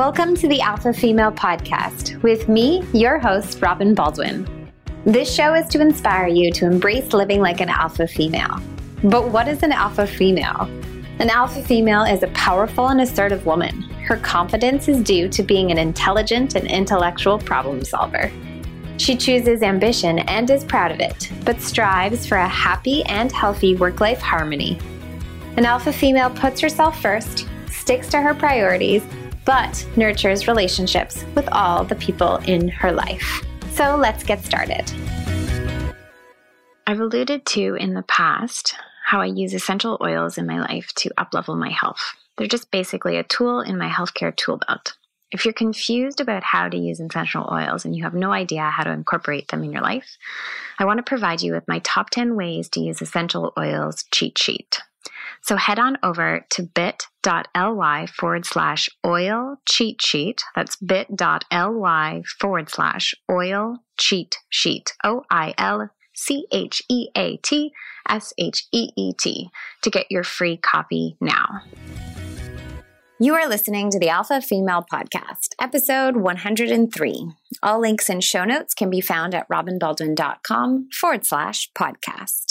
Welcome to the Alpha Female Podcast with me, your host, Robin Baldwin. This show is to inspire you to embrace living like an alpha female. But what is an alpha female? An alpha female is a powerful and assertive woman. Her confidence is due to being an intelligent and intellectual problem solver. She chooses ambition and is proud of it, but strives for a happy and healthy work life harmony. An alpha female puts herself first, sticks to her priorities, but nurtures relationships with all the people in her life. So let's get started. I've alluded to in the past how I use essential oils in my life to uplevel my health. They're just basically a tool in my healthcare tool belt. If you're confused about how to use essential oils and you have no idea how to incorporate them in your life, I want to provide you with my top 10 ways to use essential oils cheat sheet. So head on over to bit.ly forward slash oil cheat sheet. That's bit.ly forward slash oil cheat sheet. O I L C H E A T S H E E T to get your free copy now. You are listening to the Alpha Female Podcast, episode 103. All links and show notes can be found at robinbaldwin.com forward slash podcast.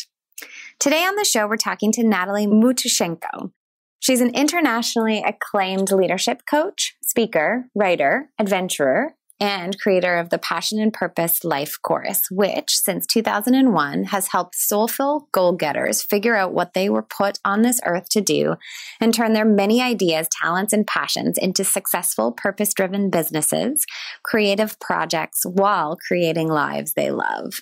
Today on the show, we're talking to Natalie Matushenko. She's an internationally acclaimed leadership coach, speaker, writer, adventurer, and creator of the Passion and Purpose Life Course, which since 2001 has helped soulful goal getters figure out what they were put on this earth to do and turn their many ideas, talents, and passions into successful, purpose driven businesses, creative projects, while creating lives they love.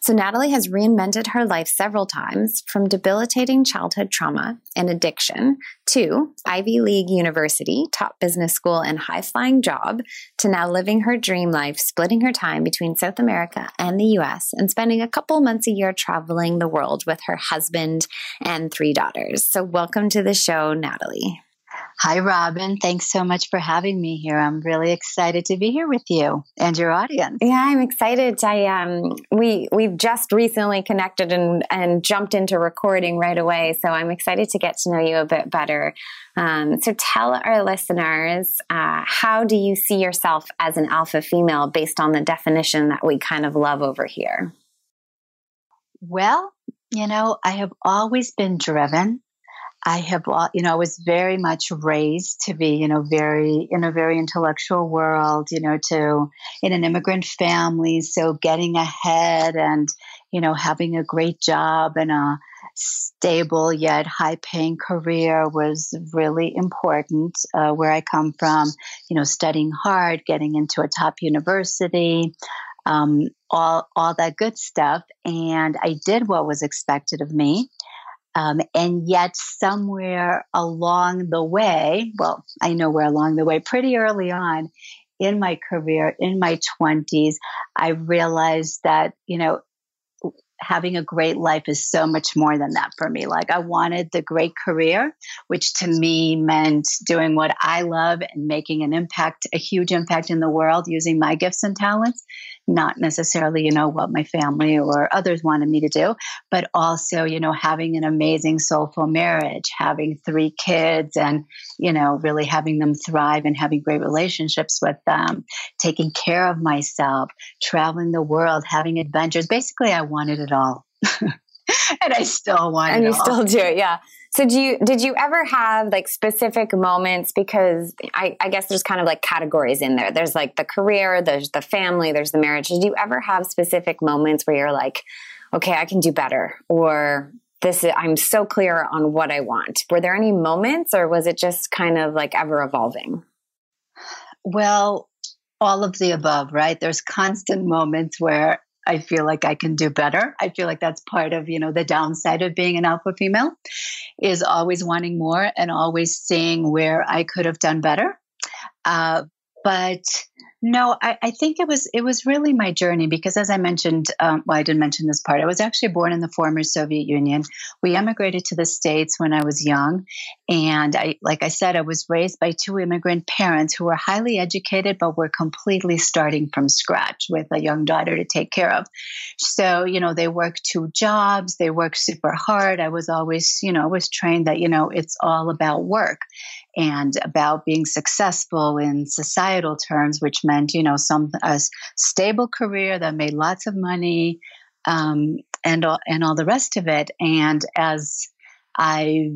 So, Natalie has reinvented her life several times from debilitating childhood trauma and addiction to Ivy League University, top business school, and high flying job to now living her dream life, splitting her time between South America and the US and spending a couple months a year traveling the world with her husband and three daughters. So, welcome to the show, Natalie. Hi, Robin. Thanks so much for having me here. I'm really excited to be here with you and your audience. Yeah, I'm excited. I um, we we've just recently connected and and jumped into recording right away, so I'm excited to get to know you a bit better. Um, so, tell our listeners uh, how do you see yourself as an alpha female based on the definition that we kind of love over here? Well, you know, I have always been driven. I have, you know, I was very much raised to be, you know, very in a very intellectual world, you know, to in an immigrant family. So getting ahead and, you know, having a great job and a stable yet high paying career was really important uh, where I come from, you know, studying hard, getting into a top university. Um, all all that good stuff, and I did what was expected of me. Um, and yet, somewhere along the way, well, I know we're along the way pretty early on in my career, in my 20s, I realized that, you know, having a great life is so much more than that for me. Like I wanted the great career, which to me meant doing what I love and making an impact, a huge impact in the world using my gifts and talents, not necessarily, you know, what my family or others wanted me to do, but also, you know, having an amazing soulful marriage, having three kids and, you know, really having them thrive and having great relationships with them, taking care of myself, traveling the world, having adventures. Basically, I wanted it all. and I still want it and you all. still do it, yeah. So do you did you ever have like specific moments because I, I, guess there's kind of like categories in there. There's like the career, there's the family, there's the marriage. Did you ever have specific moments where you're like, okay, I can do better or this is, I'm so clear on what I want. Were there any moments or was it just kind of like ever evolving? Well, all of the above, right? There's constant moments where I feel like I can do better. I feel like that's part of, you know, the downside of being an alpha female is always wanting more and always seeing where I could have done better. Uh, but No, I, I, think it was it was really my journey because, as I mentioned, um, well, I didn't mention this part. I was actually born in the former Soviet Union. We emigrated to the states when I was young, and I, like I said, I was raised by two immigrant parents who were highly educated, but were completely starting from scratch with a young daughter to take care of. So, you know, they worked two jobs, they worked super hard. I was always, you know, was trained that you know it's all about work and about being successful in societal terms, which meant, you know, some a stable career that made lots of money, um, and all, and all the rest of it. And as I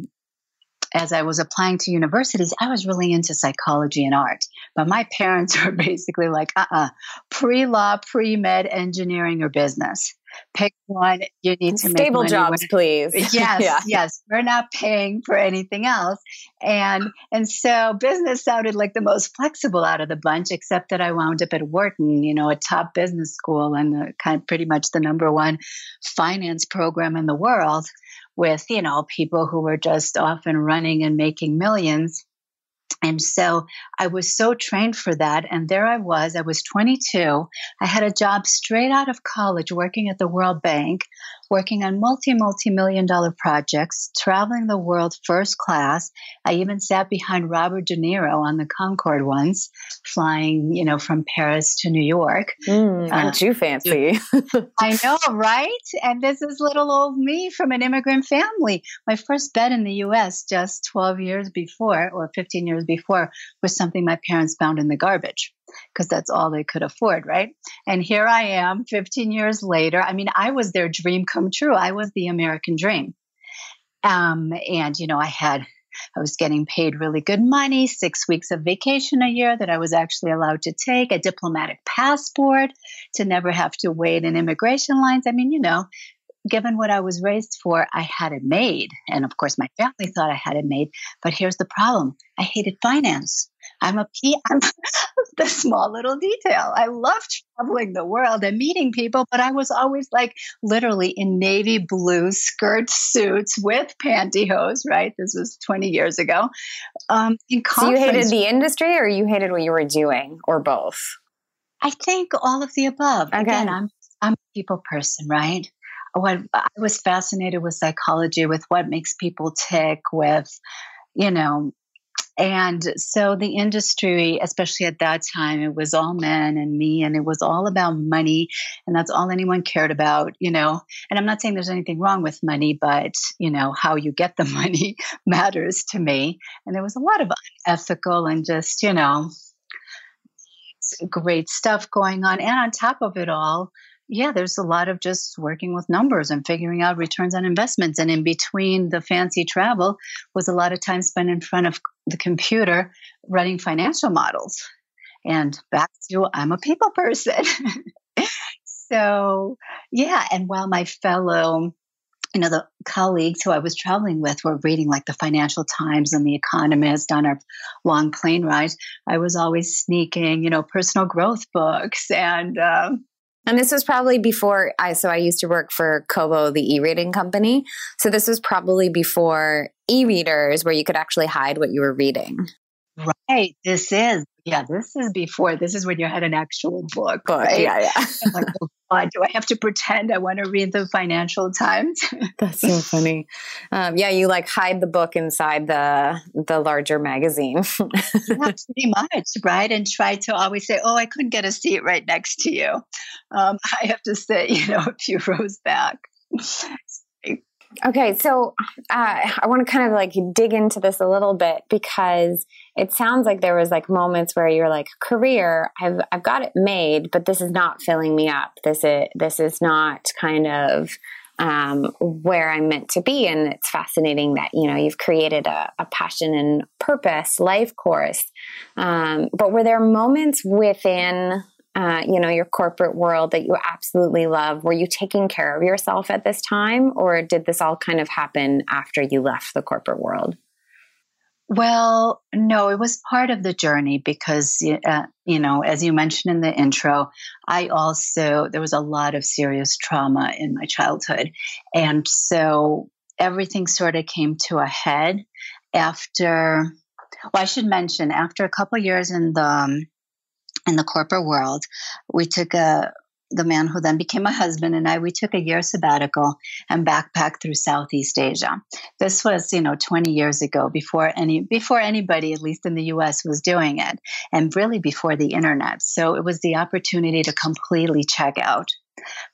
as I was applying to universities, I was really into psychology and art. But my parents were basically like, uh uh-uh, uh pre law, pre med, engineering, or business pick one. You need to stable jobs, please. Yes, yeah. yes. We're not paying for anything else, and and so business sounded like the most flexible out of the bunch, except that I wound up at Wharton, you know, a top business school and the, kind of pretty much the number one finance program in the world, with you know people who were just off and running and making millions. And so I was so trained for that. And there I was. I was 22. I had a job straight out of college working at the World Bank working on multi, multi million dollar projects, traveling the world first class. I even sat behind Robert De Niro on the Concorde once, flying, you know, from Paris to New York. Mm, aren't uh, you fancy? I know, right? And this is little old me from an immigrant family. My first bed in the US just 12 years before or 15 years before was something my parents found in the garbage because that's all they could afford, right? And here I am 15 years later. I mean, I was their dream come true. I was the American dream. Um, and, you know, I had, I was getting paid really good money, six weeks of vacation a year that I was actually allowed to take, a diplomatic passport to never have to wait in immigration lines. I mean, you know, given what I was raised for, I had it made. And of course, my family thought I had it made. But here's the problem I hated finance. I'm a P. I'm the small little detail. I love traveling the world and meeting people, but I was always like literally in navy blue skirt suits with pantyhose. Right, this was 20 years ago. Um, so you hated the industry, or you hated what you were doing, or both? I think all of the above. Okay. Again, I'm I'm a people person, right? What I was fascinated with psychology, with what makes people tick, with you know and so the industry, especially at that time, it was all men and me, and it was all about money. And that's all anyone cared about, you know. And I'm not saying there's anything wrong with money, but, you know, how you get the money matters to me. And there was a lot of unethical and just, you know, great stuff going on. And on top of it all, yeah, there's a lot of just working with numbers and figuring out returns on investments. And in between the fancy travel was a lot of time spent in front of the computer running financial models. And back to I'm a people person. so, yeah. And while my fellow you know, the colleagues who I was traveling with were reading like the Financial Times and The Economist on our long plane rides. I was always sneaking, you know, personal growth books and um, and this was probably before I, so I used to work for Kobo, the e reading company. So this was probably before e readers where you could actually hide what you were reading. Right. This is, yeah, this is before. This is when you had an actual book. Book, right? yeah, yeah. like, oh God, do I have to pretend I want to read the Financial Times? That's so funny. Um, yeah, you like hide the book inside the the larger magazine. yeah, pretty much, right? And try to always say, "Oh, I couldn't get a seat right next to you." Um, I have to sit, you know, a few rows back. Okay, so uh, I want to kind of like dig into this a little bit because it sounds like there was like moments where you're like, career, I've I've got it made, but this is not filling me up. This is this is not kind of um, where I'm meant to be. And it's fascinating that you know you've created a, a passion and purpose life course. Um, but were there moments within uh, you know, your corporate world that you absolutely love? Were you taking care of yourself at this time, or did this all kind of happen after you left the corporate world? Well, no, it was part of the journey because, uh, you know, as you mentioned in the intro, I also, there was a lot of serious trauma in my childhood. And so everything sort of came to a head after, well, I should mention, after a couple years in the, um, in the corporate world. We took a the man who then became my husband and I, we took a year sabbatical and backpacked through Southeast Asia. This was, you know, 20 years ago before any before anybody, at least in the US, was doing it, and really before the internet. So it was the opportunity to completely check out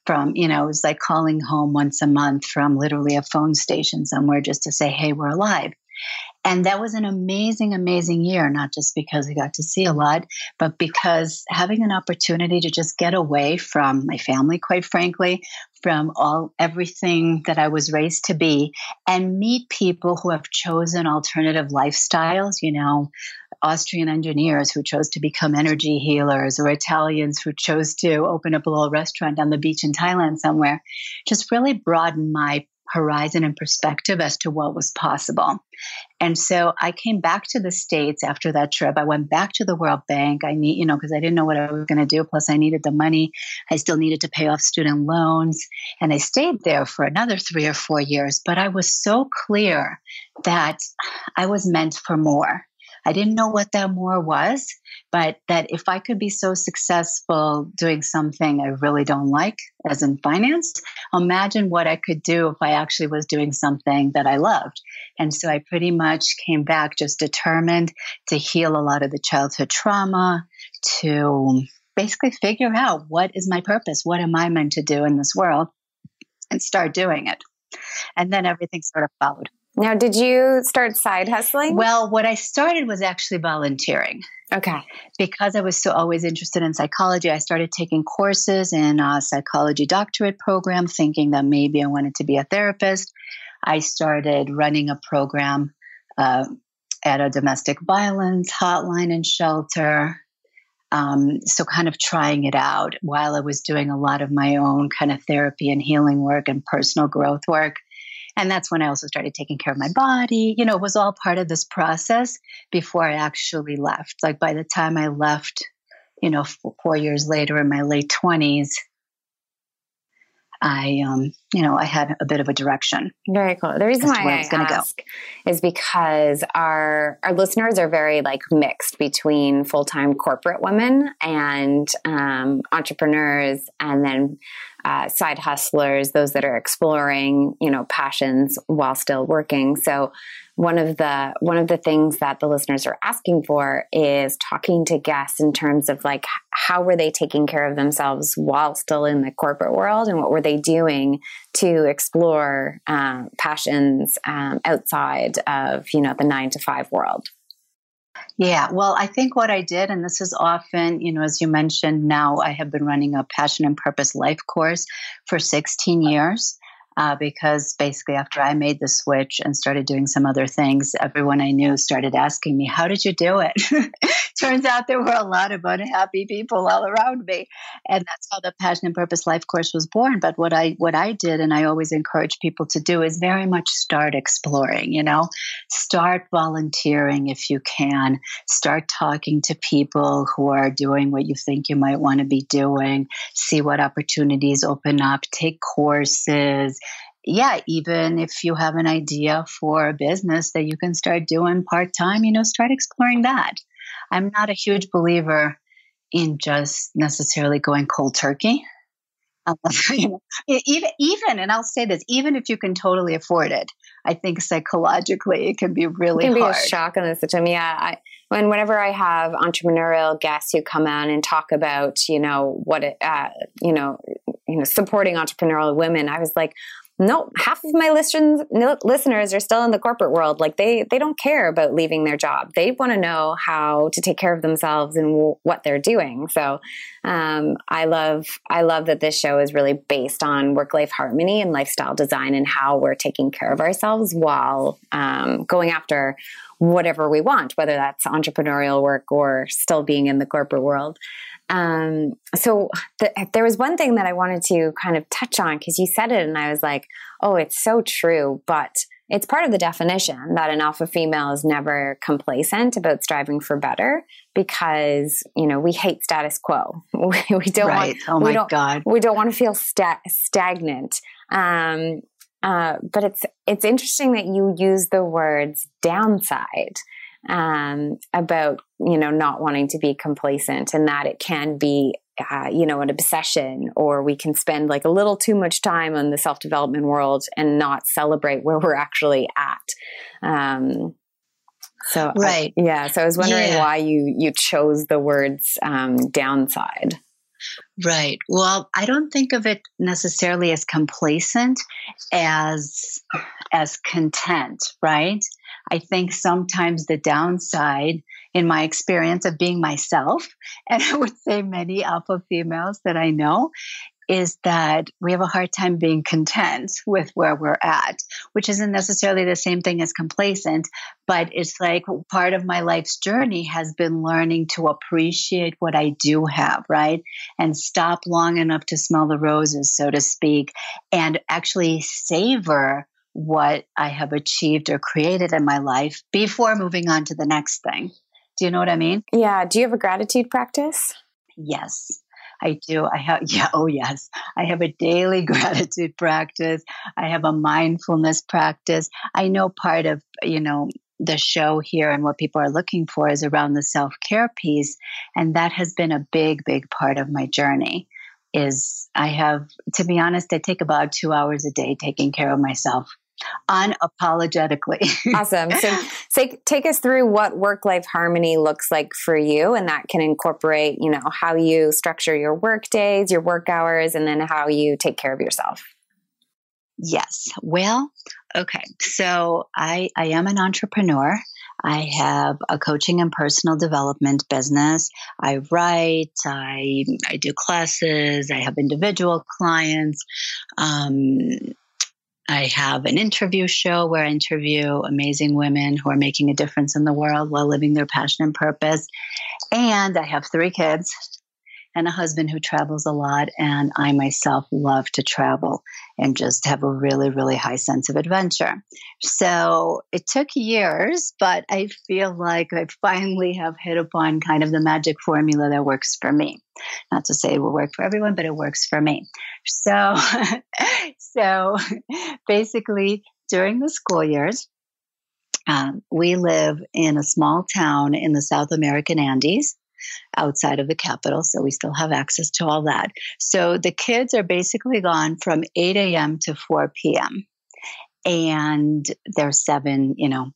from, you know, it was like calling home once a month from literally a phone station somewhere just to say, hey, we're alive. And that was an amazing, amazing year, not just because we got to see a lot, but because having an opportunity to just get away from my family, quite frankly, from all everything that I was raised to be, and meet people who have chosen alternative lifestyles, you know, Austrian engineers who chose to become energy healers, or Italians who chose to open up a little restaurant on the beach in Thailand somewhere, just really broadened my horizon and perspective as to what was possible. And so I came back to the States after that trip. I went back to the World Bank. I need, you know, because I didn't know what I was going to do. Plus, I needed the money. I still needed to pay off student loans. And I stayed there for another three or four years. But I was so clear that I was meant for more. I didn't know what that more was, but that if I could be so successful doing something I really don't like, as in finance, imagine what I could do if I actually was doing something that I loved. And so I pretty much came back just determined to heal a lot of the childhood trauma, to basically figure out what is my purpose? What am I meant to do in this world? And start doing it. And then everything sort of followed. Now, did you start side hustling? Well, what I started was actually volunteering. Okay. Because I was so always interested in psychology, I started taking courses in a psychology doctorate program, thinking that maybe I wanted to be a therapist. I started running a program uh, at a domestic violence hotline and shelter. Um, so, kind of trying it out while I was doing a lot of my own kind of therapy and healing work and personal growth work. And that's when I also started taking care of my body. You know, it was all part of this process before I actually left. Like by the time I left, you know, four years later in my late 20s, I, um, you know, I had a bit of a direction. Very cool. The reason why I, I ask go. is because our our listeners are very like mixed between full time corporate women and um, entrepreneurs, and then uh, side hustlers, those that are exploring, you know, passions while still working. So one of the one of the things that the listeners are asking for is talking to guests in terms of like how were they taking care of themselves while still in the corporate world and what were they doing to explore uh, passions um, outside of you know the nine to five world yeah, well, I think what I did, and this is often, you know, as you mentioned, now I have been running a passion and purpose life course for 16 years uh, because basically after I made the switch and started doing some other things, everyone I knew started asking me, How did you do it? Turns out there were a lot of unhappy people all around me. And that's how the Passion and Purpose Life course was born. But what I what I did and I always encourage people to do is very much start exploring, you know, start volunteering if you can, start talking to people who are doing what you think you might want to be doing, see what opportunities open up, take courses yeah, even if you have an idea for a business that you can start doing part time, you know, start exploring that. I'm not a huge believer in just necessarily going cold turkey. you know, even, even, and I'll say this, even if you can totally afford it, I think psychologically it can be really it can hard. be a shock in the system. Yeah, I, when whenever I have entrepreneurial guests who come on and talk about, you know, what it, uh, you know, you know, supporting entrepreneurial women, I was like, no, half of my listeners listeners are still in the corporate world. Like they they don't care about leaving their job. They want to know how to take care of themselves and w- what they're doing. So um, I love I love that this show is really based on work life harmony and lifestyle design and how we're taking care of ourselves while um, going after whatever we want, whether that's entrepreneurial work or still being in the corporate world. Um, so the, there was one thing that I wanted to kind of touch on because you said it, and I was like, "Oh, it's so true." But it's part of the definition that an alpha female is never complacent about striving for better because you know we hate status quo. we, we don't right. want. Oh my god. We don't want to feel sta- stagnant. Um, uh, but it's it's interesting that you use the words downside um, about you know not wanting to be complacent and that it can be uh, you know an obsession or we can spend like a little too much time on the self development world and not celebrate where we're actually at. Um, so right. I, yeah so i was wondering yeah. why you you chose the words um, downside Right. Well, I don't think of it necessarily as complacent as as content, right? I think sometimes the downside in my experience of being myself, and I would say many alpha females that I know, is that we have a hard time being content with where we're at, which isn't necessarily the same thing as complacent, but it's like part of my life's journey has been learning to appreciate what I do have, right? And stop long enough to smell the roses, so to speak, and actually savor what I have achieved or created in my life before moving on to the next thing. Do you know what I mean? Yeah. Do you have a gratitude practice? Yes. I do. I have, yeah, oh, yes. I have a daily gratitude practice. I have a mindfulness practice. I know part of, you know, the show here and what people are looking for is around the self care piece. And that has been a big, big part of my journey. Is I have, to be honest, I take about two hours a day taking care of myself unapologetically. awesome. So, take take us through what work life harmony looks like for you, and that can incorporate, you know, how you structure your work days, your work hours, and then how you take care of yourself. Yes. Well, okay. So I I am an entrepreneur. I have a coaching and personal development business. I write, I, I do classes, I have individual clients. Um, I have an interview show where I interview amazing women who are making a difference in the world while living their passion and purpose. And I have three kids and a husband who travels a lot. And I myself love to travel and just have a really, really high sense of adventure. So it took years, but I feel like I finally have hit upon kind of the magic formula that works for me. Not to say it will work for everyone, but it works for me. So, so basically, during the school years, um, we live in a small town in the South American Andes outside of the capital, so we still have access to all that. So the kids are basically gone from 8 a.m. to 4 p.m. And they're seven, you know,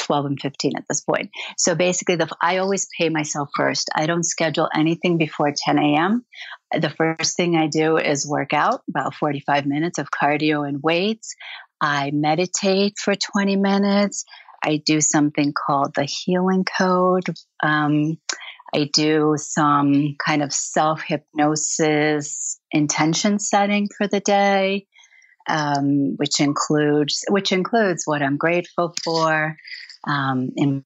12 and 15 at this point. So basically, the, I always pay myself first. I don't schedule anything before 10 a.m. The first thing I do is work out about 45 minutes of cardio and weights. I meditate for 20 minutes. I do something called the healing code. Um, I do some kind of self hypnosis intention setting for the day, um, which includes which includes what I'm grateful for um, in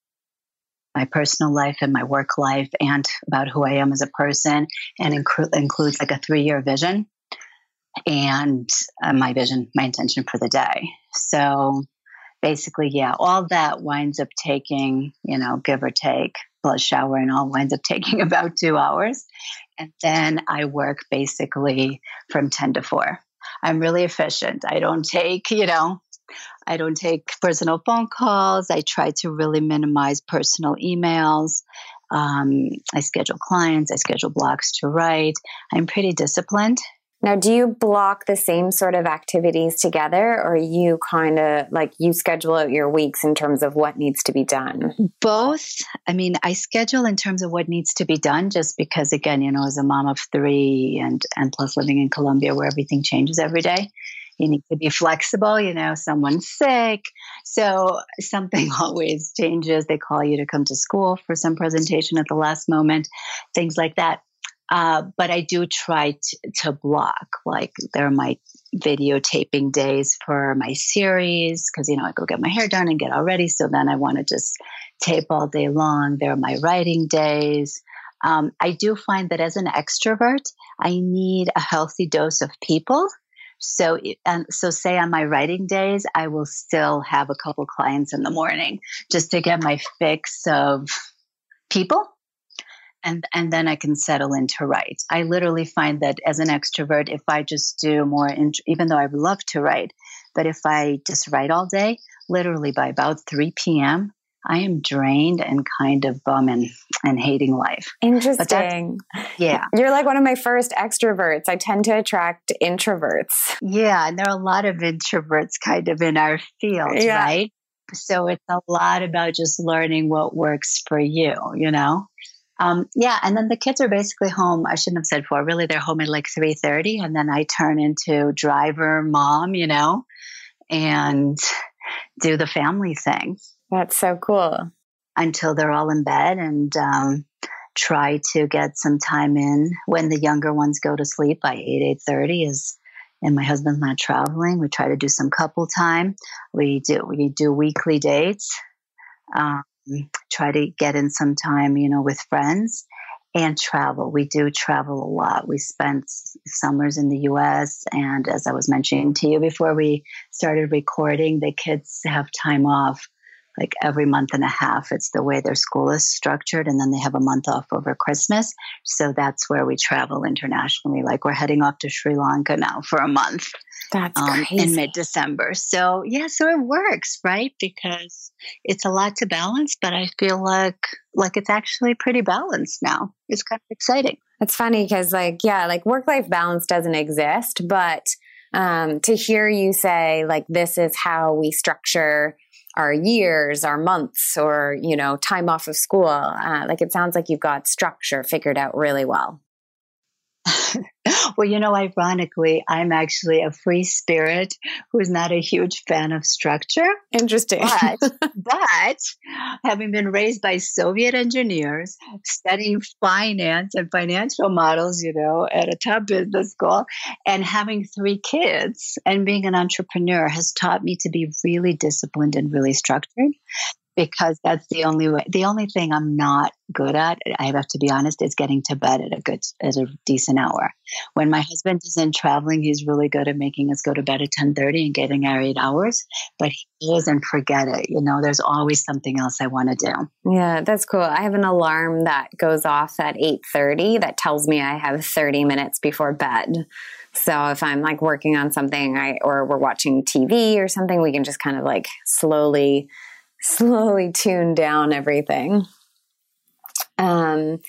my personal life and my work life, and about who I am as a person, and inc- includes like a three year vision and uh, my vision, my intention for the day. So basically, yeah, all that winds up taking, you know, give or take, plus shower and all winds up taking about two hours. And then I work basically from 10 to 4. I'm really efficient. I don't take, you know, I don't take personal phone calls. I try to really minimize personal emails. Um, I schedule clients, I schedule blocks to write. I'm pretty disciplined now, do you block the same sort of activities together or you kind of like you schedule out your weeks in terms of what needs to be done? Both. I mean, I schedule in terms of what needs to be done just because again, you know, as a mom of 3 and and plus living in Colombia where everything changes every day, you need to be flexible, you know, someone's sick. So something always changes. They call you to come to school for some presentation at the last moment, things like that. Uh, but I do try to, to block, like there are my videotaping days for my series because, you know, I go get my hair done and get all ready. So then I want to just tape all day long. There are my writing days. Um, I do find that as an extrovert, I need a healthy dose of people. So, and so say on my writing days, I will still have a couple clients in the morning just to get my fix of people and and then I can settle into write. I literally find that as an extrovert, if I just do more, even though I love to write, but if I just write all day, literally by about 3 p.m., I am drained and kind of bum and, and hating life. Interesting. Yeah. You're like one of my first extroverts. I tend to attract introverts. Yeah. And there are a lot of introverts kind of in our field, yeah. right? So it's a lot about just learning what works for you, you know? Um, yeah, and then the kids are basically home. I shouldn't have said four. Really, they're home at like three thirty, and then I turn into driver, mom, you know, and do the family thing. That's so cool. Until they're all in bed, and um, try to get some time in when the younger ones go to sleep by eight eight thirty. Is and my husband's not traveling. We try to do some couple time. We do we do weekly dates. Um, try to get in some time, you know, with friends and travel. We do travel a lot. We spent summers in the US. And as I was mentioning to you before we started recording, the kids have time off like every month and a half. It's the way their school is structured. And then they have a month off over Christmas. So that's where we travel internationally. Like we're heading off to Sri Lanka now for a month. That's um, in mid December. So, yeah, so it works, right? Because it's a lot to balance, but I feel like like it's actually pretty balanced now. It's kind of exciting. It's funny because, like, yeah, like work life balance doesn't exist, but um, to hear you say, like, this is how we structure our years, our months, or, you know, time off of school. Uh, like it sounds like you've got structure figured out really well. well, you know, ironically, I'm actually a free spirit who's not a huge fan of structure. Interesting. But, but having been raised by Soviet engineers, studying finance and financial models, you know, at a top business school, and having three kids and being an entrepreneur has taught me to be really disciplined and really structured because that's the only way. The only thing I'm not good at, I have to be honest, is getting to bed at a good, at a decent hour. When my husband isn't traveling, he's really good at making us go to bed at ten thirty and getting our eight hours. But he doesn't forget it. You know, there's always something else I want to do. Yeah, that's cool. I have an alarm that goes off at eight thirty that tells me I have thirty minutes before bed. So if I'm like working on something, I or we're watching TV or something, we can just kind of like slowly slowly tune down everything. Um,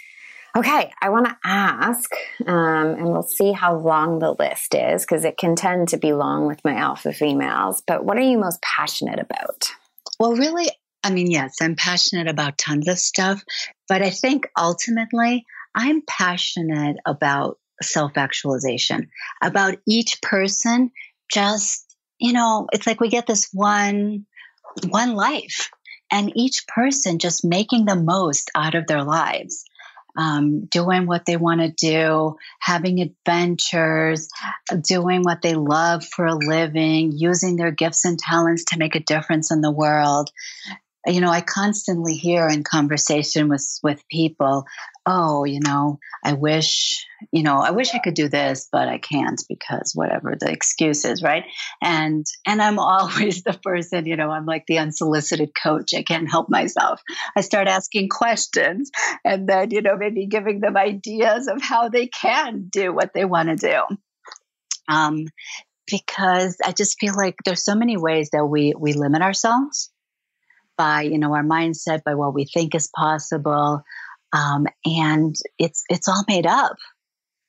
okay, I want to ask, um, and we'll see how long the list is because it can tend to be long with my alpha females. But what are you most passionate about? Well, really, I mean, yes, I'm passionate about tons of stuff, but I think ultimately I'm passionate about self actualization, about each person just, you know, it's like we get this one one life and each person just making the most out of their lives. Um, doing what they want to do, having adventures, doing what they love for a living, using their gifts and talents to make a difference in the world you know, I constantly hear in conversation with with people, oh, you know, I wish, you know, I wish I could do this, but I can't because whatever the excuse is, right? And and I'm always the person, you know, I'm like the unsolicited coach. I can't help myself. I start asking questions and then, you know, maybe giving them ideas of how they can do what they want to do. Um, because I just feel like there's so many ways that we we limit ourselves by you know our mindset by what we think is possible um, and it's it's all made up.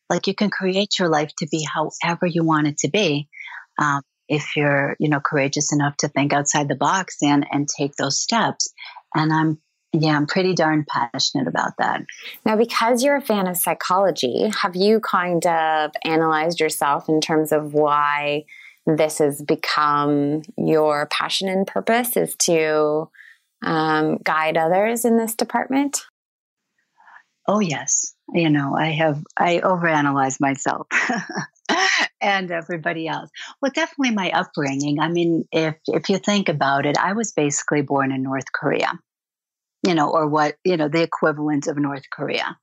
Like you can create your life to be however you want it to be um, if you're you know courageous enough to think outside the box and and take those steps. And i'm yeah i'm pretty darn passionate about that. Now because you're a fan of psychology have you kind of analyzed yourself in terms of why this has become your passion and purpose is to um, guide others in this department? Oh, yes. You know, I have, I overanalyze myself and everybody else. Well, definitely my upbringing. I mean, if, if you think about it, I was basically born in North Korea, you know, or what, you know, the equivalent of North Korea.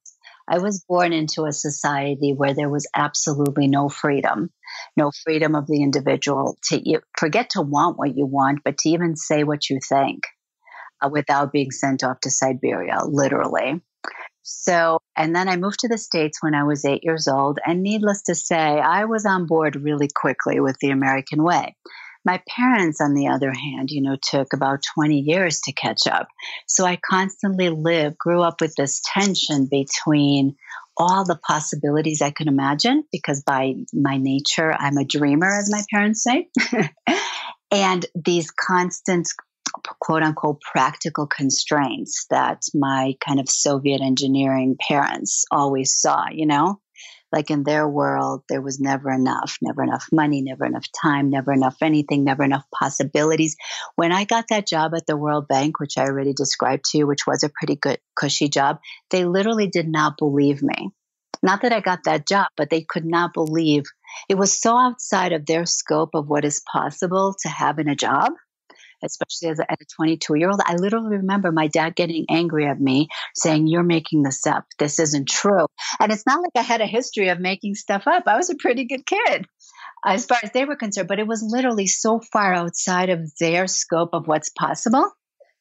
I was born into a society where there was absolutely no freedom, no freedom of the individual to forget to want what you want, but to even say what you think uh, without being sent off to Siberia, literally. So, and then I moved to the States when I was eight years old. And needless to say, I was on board really quickly with the American way My parents, on the other hand, you know, took about 20 years to catch up. So I constantly lived, grew up with this tension between all the possibilities I could imagine because by my nature, I'm a dreamer, as my parents say. and these constant quote unquote practical constraints that my kind of Soviet engineering parents always saw, you know? Like in their world, there was never enough, never enough money, never enough time, never enough anything, never enough possibilities. When I got that job at the World Bank, which I already described to you, which was a pretty good, cushy job, they literally did not believe me. Not that I got that job, but they could not believe it was so outside of their scope of what is possible to have in a job especially as a, a 22 year old. I literally remember my dad getting angry at me saying, You're making this up. This isn't true. And it's not like I had a history of making stuff up. I was a pretty good kid as far as they were concerned, but it was literally so far outside of their scope of what's possible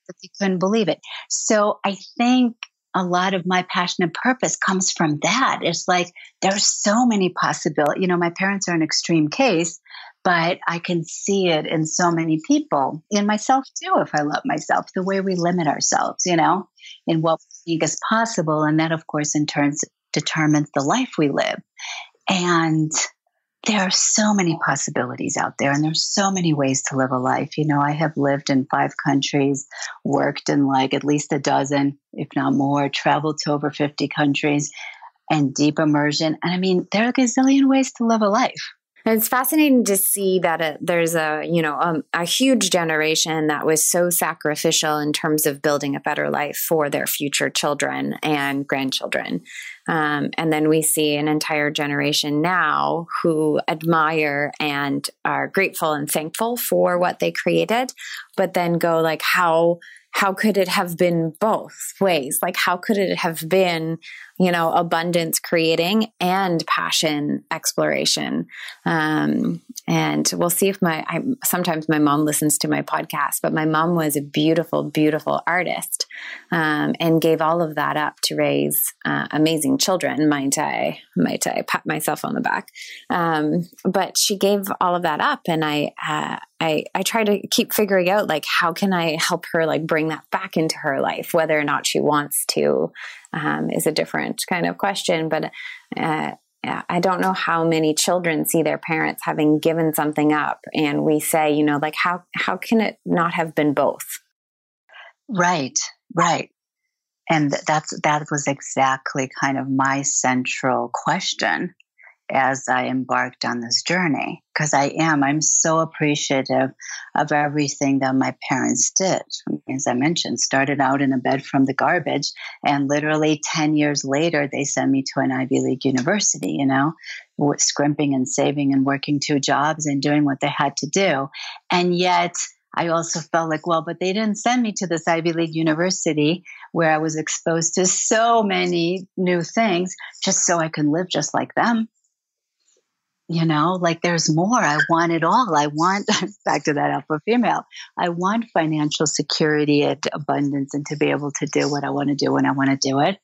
that they couldn't believe it. So I think a lot of my passion and purpose comes from that. It's like there's so many possibilities. You know, my parents are an extreme case, but I can see it in so many people, in myself too, if I love myself, the way we limit ourselves, you know, in what we think is possible. And that, of course, in turn determines the life we live. And there are so many possibilities out there, and there's so many ways to live a life. You know, I have lived in five countries, worked in like at least a dozen, if not more, traveled to over 50 countries, and deep immersion. And I mean, there are a gazillion ways to live a life. It's fascinating to see that there's a you know um, a huge generation that was so sacrificial in terms of building a better life for their future children and grandchildren, um, and then we see an entire generation now who admire and are grateful and thankful for what they created, but then go like how how could it have been both ways? Like, how could it have been, you know, abundance creating and passion exploration? Um, and we'll see if my, I, sometimes my mom listens to my podcast, but my mom was a beautiful, beautiful artist um, and gave all of that up to raise uh, amazing children. Might I, might I pat myself on the back? Um, but she gave all of that up, and I, uh, I, I try to keep figuring out like how can I help her like bring that back into her life, whether or not she wants to um, is a different kind of question. But uh, I don't know how many children see their parents having given something up, and we say, you know, like how how can it not have been both? Right, right, and that's that was exactly kind of my central question as I embarked on this journey because I am. I'm so appreciative of everything that my parents did. As I mentioned, started out in a bed from the garbage, and literally 10 years later, they sent me to an Ivy League university, you know, scrimping and saving and working two jobs and doing what they had to do. And yet, I also felt like, well, but they didn't send me to this Ivy League university where I was exposed to so many new things just so I can live just like them you know like there's more. I want it all. I want back to that alpha female i want financial security and abundance and to be able to do what i want to do when i want to do it.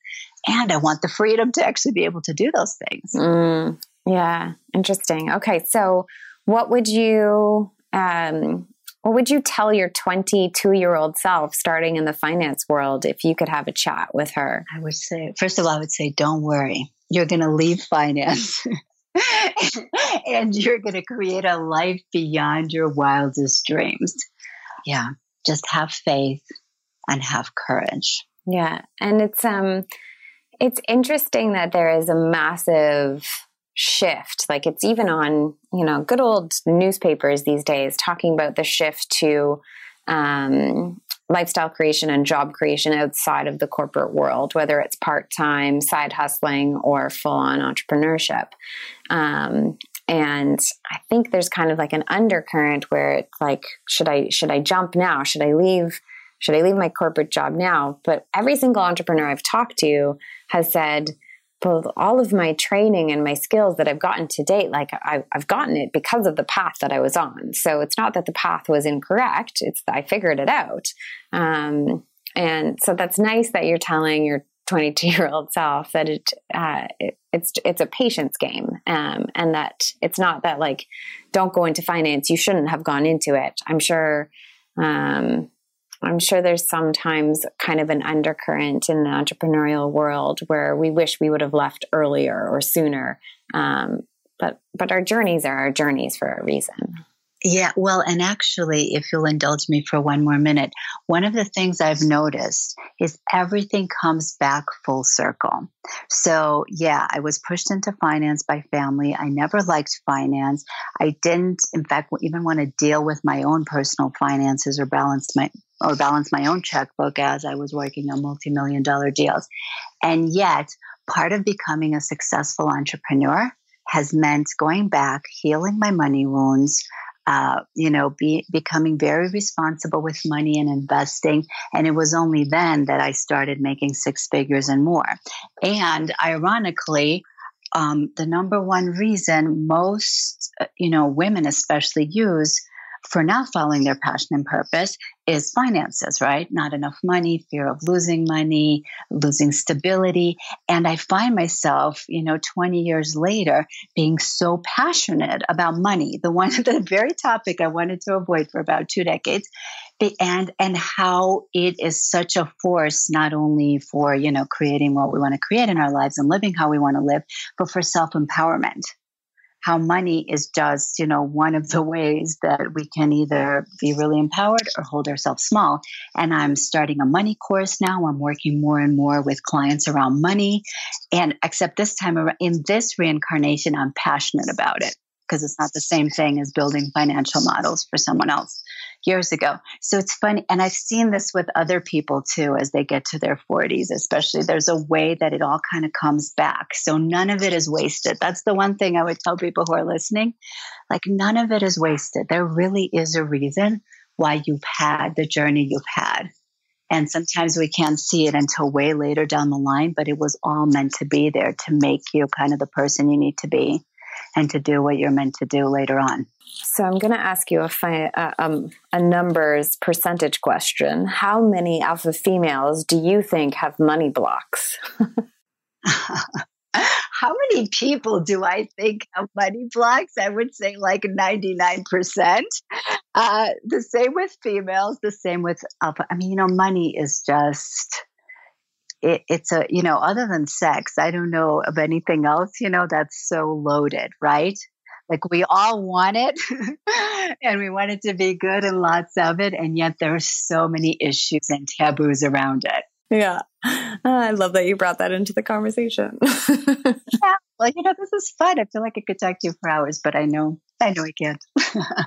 And i want the freedom to actually be able to do those things. Mm, yeah. Interesting. Okay. So what would you um what would you tell your 22 year old self starting in the finance world if you could have a chat with her? I would say, first of all, I would say, don't worry. You're going to leave finance and you're going to create a life beyond your wildest dreams. Yeah, just have faith and have courage. Yeah, and it's um it's interesting that there is a massive shift like it's even on you know good old newspapers these days talking about the shift to um, lifestyle creation and job creation outside of the corporate world, whether it's part time, side hustling, or full on entrepreneurship. Um, and I think there's kind of like an undercurrent where it's like, should I should I jump now? Should I leave? Should I leave my corporate job now? But every single entrepreneur I've talked to has said, both all of my training and my skills that I've gotten to date, like I, have gotten it because of the path that I was on. So it's not that the path was incorrect; it's I figured it out. Um, and so that's nice that you're telling your 22 year old self that it, uh, it, it's it's a patience game um, and that it's not that like don't go into finance you shouldn't have gone into it i'm sure um, i'm sure there's sometimes kind of an undercurrent in the entrepreneurial world where we wish we would have left earlier or sooner. Um, but but our journeys are our journeys for a reason yeah, well, and actually, if you'll indulge me for one more minute, one of the things I've noticed is everything comes back full circle. So, yeah, I was pushed into finance by family. I never liked finance. I didn't, in fact, even want to deal with my own personal finances or balance my or balance my own checkbook as I was working on multi-million dollar deals. And yet, part of becoming a successful entrepreneur has meant going back, healing my money wounds, uh, you know, be, becoming very responsible with money and investing. And it was only then that I started making six figures and more. And ironically, um, the number one reason most, uh, you know, women especially use for not following their passion and purpose is finances, right? Not enough money, fear of losing money, losing stability. And I find myself, you know, 20 years later being so passionate about money, the one, the very topic I wanted to avoid for about two decades. The And, and how it is such a force, not only for, you know, creating what we want to create in our lives and living how we want to live, but for self empowerment how money is just, you know, one of the ways that we can either be really empowered or hold ourselves small. And I'm starting a money course now. I'm working more and more with clients around money. And except this time around in this reincarnation, I'm passionate about it because it's not the same thing as building financial models for someone else years ago. So it's funny. And I've seen this with other people too as they get to their 40s, especially. There's a way that it all kind of comes back. So none of it is wasted. That's the one thing I would tell people who are listening. Like, none of it is wasted. There really is a reason why you've had the journey you've had. And sometimes we can't see it until way later down the line, but it was all meant to be there to make you kind of the person you need to be and to do what you're meant to do later on. So I'm going to ask you a, fi- uh, um, a numbers percentage question. How many alpha females do you think have money blocks? How many people do I think have money blocks? I would say like 99%. Uh, the same with females, the same with alpha. I mean, you know, money is just it, it's a you know other than sex i don't know of anything else you know that's so loaded right? Like we all want it and we want it to be good and lots of it and yet there are so many issues and taboos around it. Yeah. Ah, I love that you brought that into the conversation. Yeah well you know this is fun. I feel like i could talk to you for hours but i know i know i can't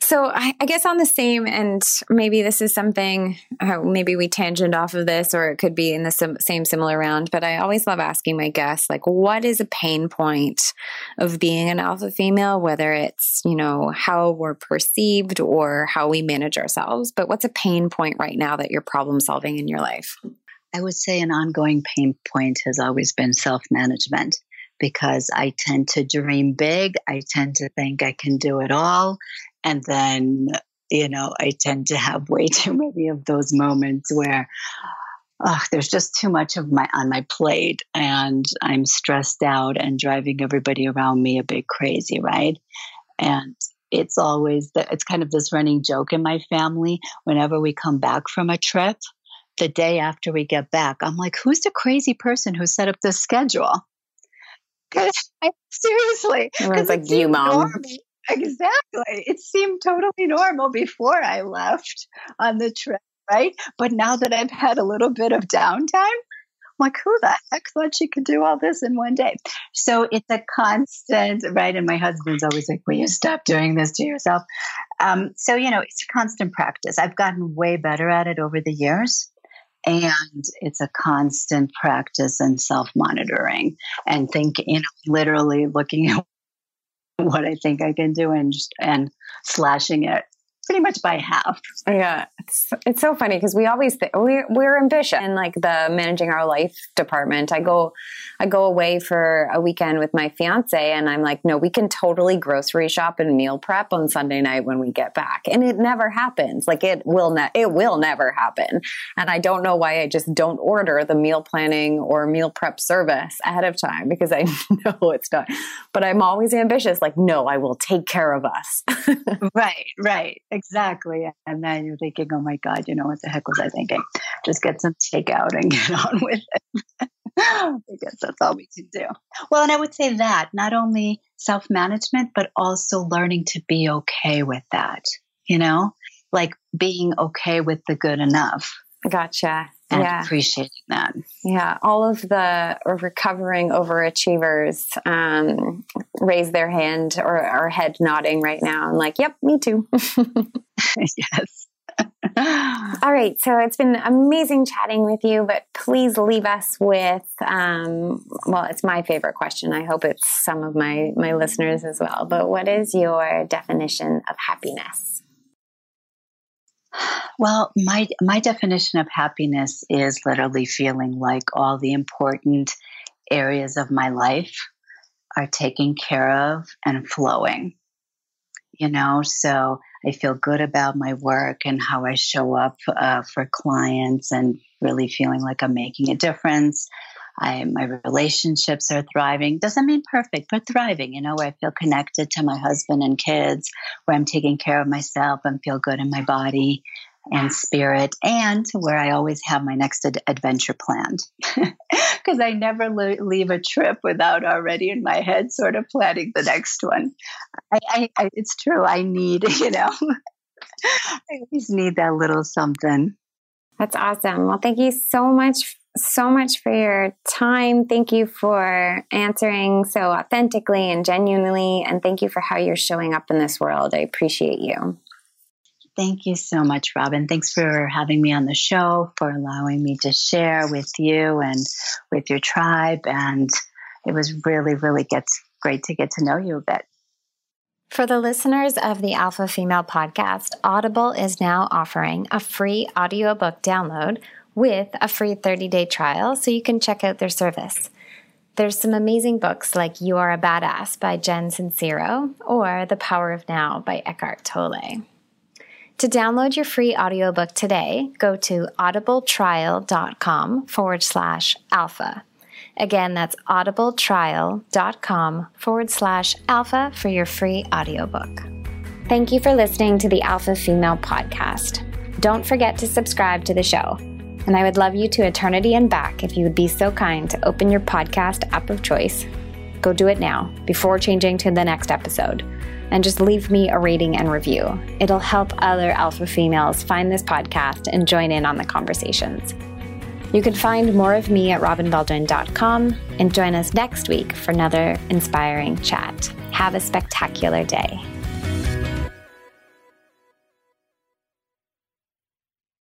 So I, I, guess on the same, and maybe this is something, uh, maybe we tangent off of this, or it could be in the sim- same similar round. But I always love asking my guests, like, what is a pain point of being an alpha female? Whether it's you know how we're perceived or how we manage ourselves, but what's a pain point right now that you're problem solving in your life? I would say an ongoing pain point has always been self management because I tend to dream big. I tend to think I can do it all. And then, you know, I tend to have way too many of those moments where oh, there's just too much of my on my plate and I'm stressed out and driving everybody around me a bit crazy, right? And it's always the, it's kind of this running joke in my family whenever we come back from a trip the day after we get back i'm like who's the crazy person who set up this schedule seriously it's like you mom normal. Exactly. It seemed totally normal before I left on the trip, right? But now that I've had a little bit of downtime, I'm like, who the heck thought she could do all this in one day? So it's a constant, right? And my husband's always like, will you stop doing this to yourself? Um, so, you know, it's a constant practice. I've gotten way better at it over the years. And it's a constant practice and self monitoring and think, you know, literally looking at what I think I can do and and slashing it pretty much by half. Yeah, it's it's so funny because we always think we're we're ambitious in like the managing our life department. I go I go away for a weekend with my fiance, and I'm like, no, we can totally grocery shop and meal prep on Sunday night when we get back, and it never happens. Like it will ne- it will never happen, and I don't know why I just don't order the meal planning or meal prep service ahead of time because I know it's not. But I'm always ambitious. Like, no, I will take care of us. right, right. Exactly. And then you're thinking, oh my God, you know, what the heck was I thinking? Just get some takeout and get on with it. I guess that's all we can do. Well, and I would say that not only self management, but also learning to be okay with that, you know, like being okay with the good enough. Gotcha. And yeah. appreciating that. Yeah. All of the recovering overachievers um, raise their hand or, or head nodding right now. I'm like, yep, me too. yes. All right. So it's been amazing chatting with you, but please leave us with, um, well, it's my favorite question. I hope it's some of my, my listeners as well. But what is your definition of happiness? Well, my my definition of happiness is literally feeling like all the important areas of my life are taken care of and flowing. You know, so I feel good about my work and how I show up uh, for clients and really feeling like I'm making a difference. I, my relationships are thriving. Doesn't mean perfect, but thriving, you know, where I feel connected to my husband and kids, where I'm taking care of myself and feel good in my body and spirit, and where I always have my next ad- adventure planned. Because I never le- leave a trip without already in my head sort of planning the next one. I, I, I, it's true. I need, you know, I always need that little something. That's awesome. Well, thank you so much so much for your time. Thank you for answering so authentically and genuinely. And thank you for how you're showing up in this world. I appreciate you. Thank you so much, Robin. Thanks for having me on the show, for allowing me to share with you and with your tribe. And it was really, really gets great to get to know you a bit. For the listeners of the Alpha Female podcast, Audible is now offering a free audiobook download with a free 30 day trial so you can check out their service. There's some amazing books like You Are a Badass by Jen Sincero or The Power of Now by Eckhart Tolle. To download your free audiobook today, go to audibletrial.com forward slash alpha. Again, that's audibletrial.com forward slash alpha for your free audiobook. Thank you for listening to the Alpha Female Podcast. Don't forget to subscribe to the show. And I would love you to eternity and back if you would be so kind to open your podcast app of choice. Go do it now before changing to the next episode. And just leave me a rating and review. It'll help other alpha females find this podcast and join in on the conversations. You can find more of me at robinbaldwin.com and join us next week for another inspiring chat. Have a spectacular day.